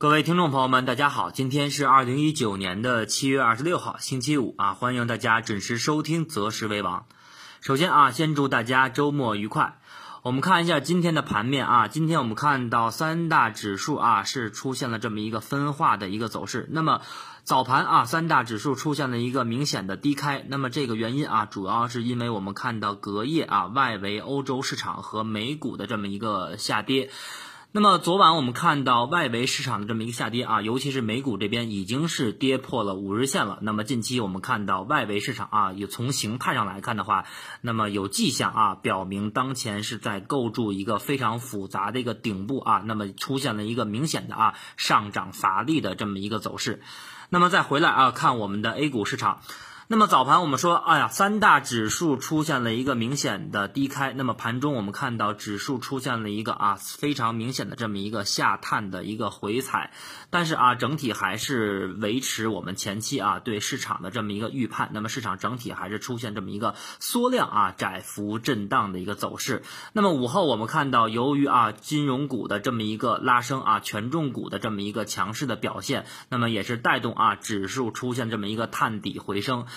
各位听众朋友们，大家好，今天是二零一九年的七月二十六号，星期五啊，欢迎大家准时收听择时为王。首先啊，先祝大家周末愉快。我们看一下今天的盘面啊，今天我们看到三大指数啊是出现了这么一个分化的一个走势。那么早盘啊，三大指数出现了一个明显的低开。那么这个原因啊，主要是因为我们看到隔夜啊，外围欧洲市场和美股的这么一个下跌。那么昨晚我们看到外围市场的这么一个下跌啊，尤其是美股这边已经是跌破了五日线了。那么近期我们看到外围市场啊，也从形态上来看的话，那么有迹象啊，表明当前是在构筑一个非常复杂的一个顶部啊，那么出现了一个明显的啊上涨乏力的这么一个走势。那么再回来啊，看我们的 A 股市场。那么早盘我们说，哎呀，三大指数出现了一个明显的低开。那么盘中我们看到指数出现了一个啊非常明显的这么一个下探的一个回踩，但是啊整体还是维持我们前期啊对市场的这么一个预判。那么市场整体还是出现这么一个缩量啊窄幅震荡的一个走势。那么午后我们看到，由于啊金融股的这么一个拉升啊权重股的这么一个强势的表现，那么也是带动啊指数出现这么一个探底回升。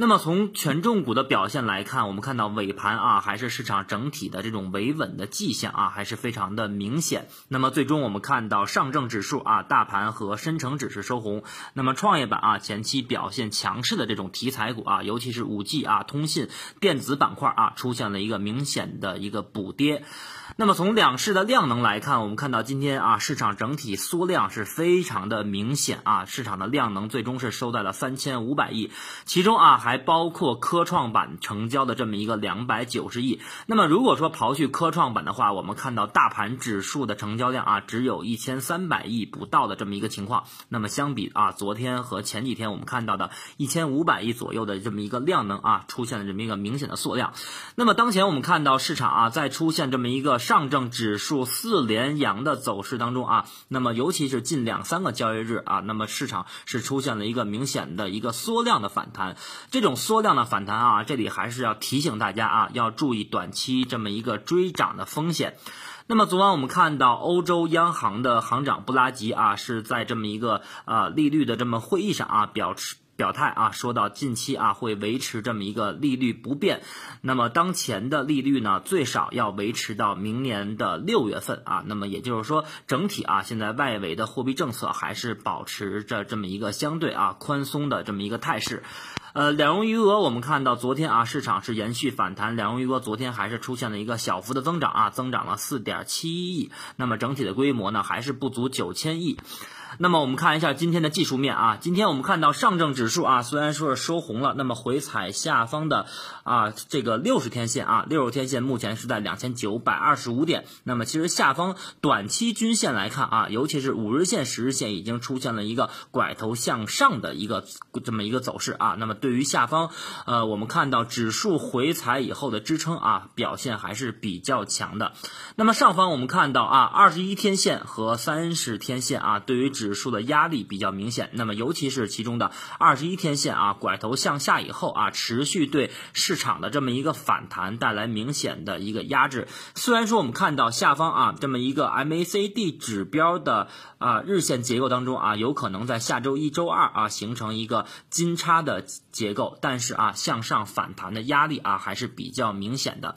那么从权重股的表现来看，我们看到尾盘啊，还是市场整体的这种维稳的迹象啊，还是非常的明显。那么最终我们看到上证指数啊，大盘和深成指是收红。那么创业板啊，前期表现强势的这种题材股啊，尤其是五 G 啊、通信、电子板块啊，出现了一个明显的一个补跌。那么从两市的量能来看，我们看到今天啊，市场整体缩量是非常的明显啊，市场的量能最终是收在了三千五百亿，其中啊还包括科创板成交的这么一个两百九十亿。那么如果说刨去科创板的话，我们看到大盘指数的成交量啊，只有一千三百亿不到的这么一个情况。那么相比啊，昨天和前几天我们看到的一千五百亿左右的这么一个量能啊，出现了这么一个明显的缩量。那么当前我们看到市场啊，在出现这么一个。上证指数四连阳的走势当中啊，那么尤其是近两三个交易日啊，那么市场是出现了一个明显的一个缩量的反弹。这种缩量的反弹啊，这里还是要提醒大家啊，要注意短期这么一个追涨的风险。那么昨晚我们看到欧洲央行的行长布拉吉啊，是在这么一个呃利率的这么会议上啊表示。表态啊，说到近期啊会维持这么一个利率不变，那么当前的利率呢最少要维持到明年的六月份啊，那么也就是说整体啊现在外围的货币政策还是保持着这么一个相对啊宽松的这么一个态势。呃，两融余额我们看到昨天啊市场是延续反弹，两融余额昨天还是出现了一个小幅的增长啊，增长了四点七亿，那么整体的规模呢还是不足九千亿。那么我们看一下今天的技术面啊，今天我们看到上证指数啊，虽然说是收红了，那么回踩下方的啊这个六十天线啊，六十天线目前是在两千九百二十五点。那么其实下方短期均线来看啊，尤其是五日线、十日线已经出现了一个拐头向上的一个这么一个走势啊。那么对于下方，呃，我们看到指数回踩以后的支撑啊，表现还是比较强的。那么上方我们看到啊，二十一天线和三十天线啊，对于指数的压力比较明显，那么尤其是其中的二十一天线啊，拐头向下以后啊，持续对市场的这么一个反弹带来明显的一个压制。虽然说我们看到下方啊这么一个 MACD 指标的啊日线结构当中啊，有可能在下周一周二啊形成一个金叉的结构，但是啊向上反弹的压力啊还是比较明显的。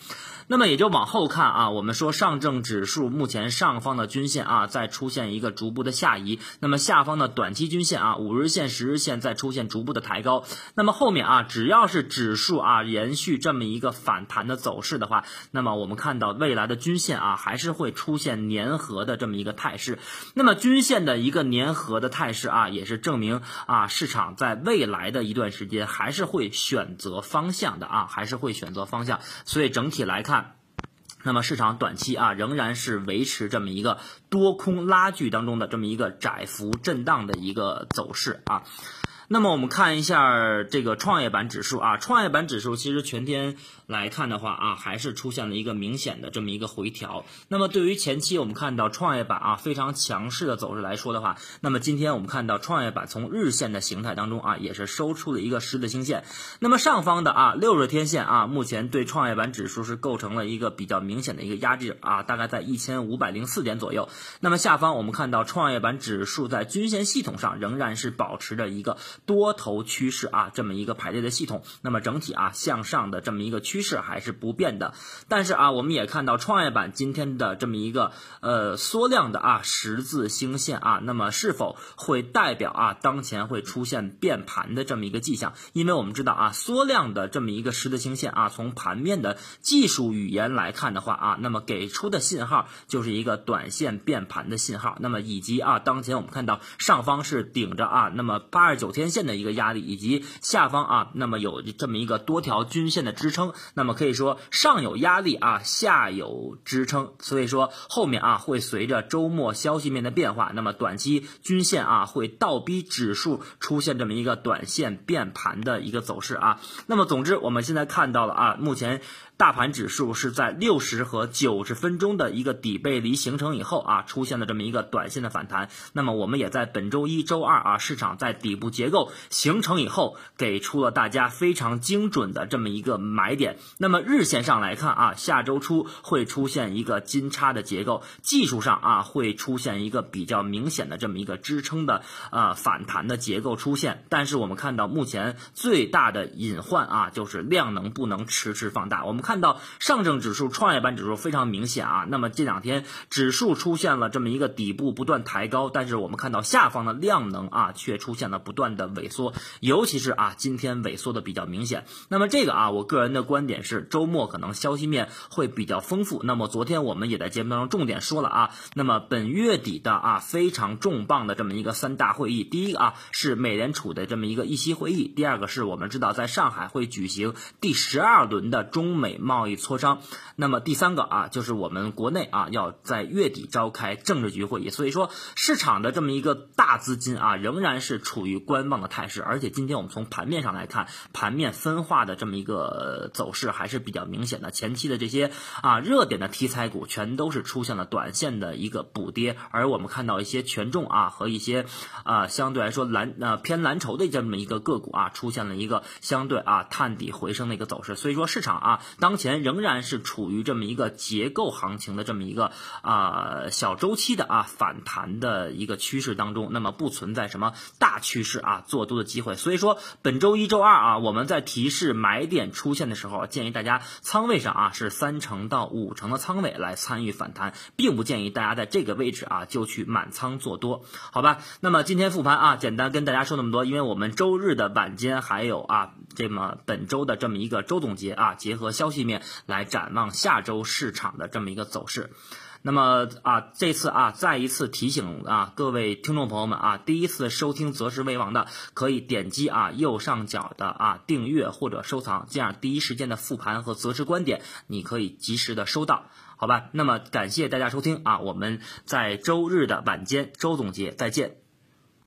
那么也就往后看啊，我们说上证指数目前上方的均线啊在出现一个逐步的下移。那么下方的短期均线啊，五日线、十日线在出现逐步的抬高。那么后面啊，只要是指数啊延续这么一个反弹的走势的话，那么我们看到未来的均线啊还是会出现粘合的这么一个态势。那么均线的一个粘合的态势啊，也是证明啊市场在未来的一段时间还是会选择方向的啊，还是会选择方向。所以整体来看。那么市场短期啊仍然是维持这么一个多空拉锯当中的这么一个窄幅震荡的一个走势啊。那么我们看一下这个创业板指数啊，创业板指数其实全天来看的话啊，还是出现了一个明显的这么一个回调。那么对于前期我们看到创业板啊非常强势的走势来说的话，那么今天我们看到创业板从日线的形态当中啊，也是收出了一个十字星线。那么上方的啊六日天线啊，目前对创业板指数是构成了一个比较明显的一个压制啊，大概在一千五百零四点左右。那么下方我们看到创业板指数在均线系统上仍然是保持着一个。多头趋势啊，这么一个排列的系统，那么整体啊向上的这么一个趋势还是不变的。但是啊，我们也看到创业板今天的这么一个呃缩量的啊十字星线啊，那么是否会代表啊当前会出现变盘的这么一个迹象？因为我们知道啊缩量的这么一个十字星线啊，从盘面的技术语言来看的话啊，那么给出的信号就是一个短线变盘的信号。那么以及啊当前我们看到上方是顶着啊，那么八十九天。线的一个压力，以及下方啊，那么有这么一个多条均线的支撑，那么可以说上有压力啊，下有支撑，所以说后面啊会随着周末消息面的变化，那么短期均线啊会倒逼指数出现这么一个短线变盘的一个走势啊。那么总之，我们现在看到了啊，目前。大盘指数是在六十和九十分钟的一个底背离形成以后啊，出现了这么一个短线的反弹。那么我们也在本周一周二啊，市场在底部结构形成以后，给出了大家非常精准的这么一个买点。那么日线上来看啊，下周初会出现一个金叉的结构，技术上啊会出现一个比较明显的这么一个支撑的呃反弹的结构出现。但是我们看到目前最大的隐患啊，就是量能不能迟迟放大。我们看。看到上证指数、创业板指数非常明显啊，那么这两天指数出现了这么一个底部不断抬高，但是我们看到下方的量能啊却出现了不断的萎缩，尤其是啊今天萎缩的比较明显。那么这个啊，我个人的观点是周末可能消息面会比较丰富。那么昨天我们也在节目当中重点说了啊，那么本月底的啊非常重磅的这么一个三大会议，第一个啊是美联储的这么一个议息会议，第二个是我们知道在上海会举行第十二轮的中美。贸易磋商，那么第三个啊，就是我们国内啊要在月底召开政治局会议，所以说市场的这么一个大资金啊，仍然是处于观望的态势。而且今天我们从盘面上来看，盘面分化的这么一个走势还是比较明显的。前期的这些啊热点的题材股，全都是出现了短线的一个补跌，而我们看到一些权重啊和一些啊相对来说蓝呃偏蓝筹的这么一个个股啊，出现了一个相对啊探底回升的一个走势。所以说市场啊当当前仍然是处于这么一个结构行情的这么一个啊小周期的啊反弹的一个趋势当中，那么不存在什么大趋势啊做多的机会。所以说本周一周二啊，我们在提示买点出现的时候，建议大家仓位上啊是三成到五成的仓位来参与反弹，并不建议大家在这个位置啊就去满仓做多，好吧？那么今天复盘啊，简单跟大家说那么多，因为我们周日的晚间还有啊这么本周的这么一个周总结啊，结合消息。面来展望下周市场的这么一个走势，那么啊，这次啊，再一次提醒啊，各位听众朋友们啊，第一次收听择时为王的，可以点击啊右上角的啊订阅或者收藏，这样第一时间的复盘和择时观点，你可以及时的收到，好吧？那么感谢大家收听啊，我们在周日的晚间周总结再见。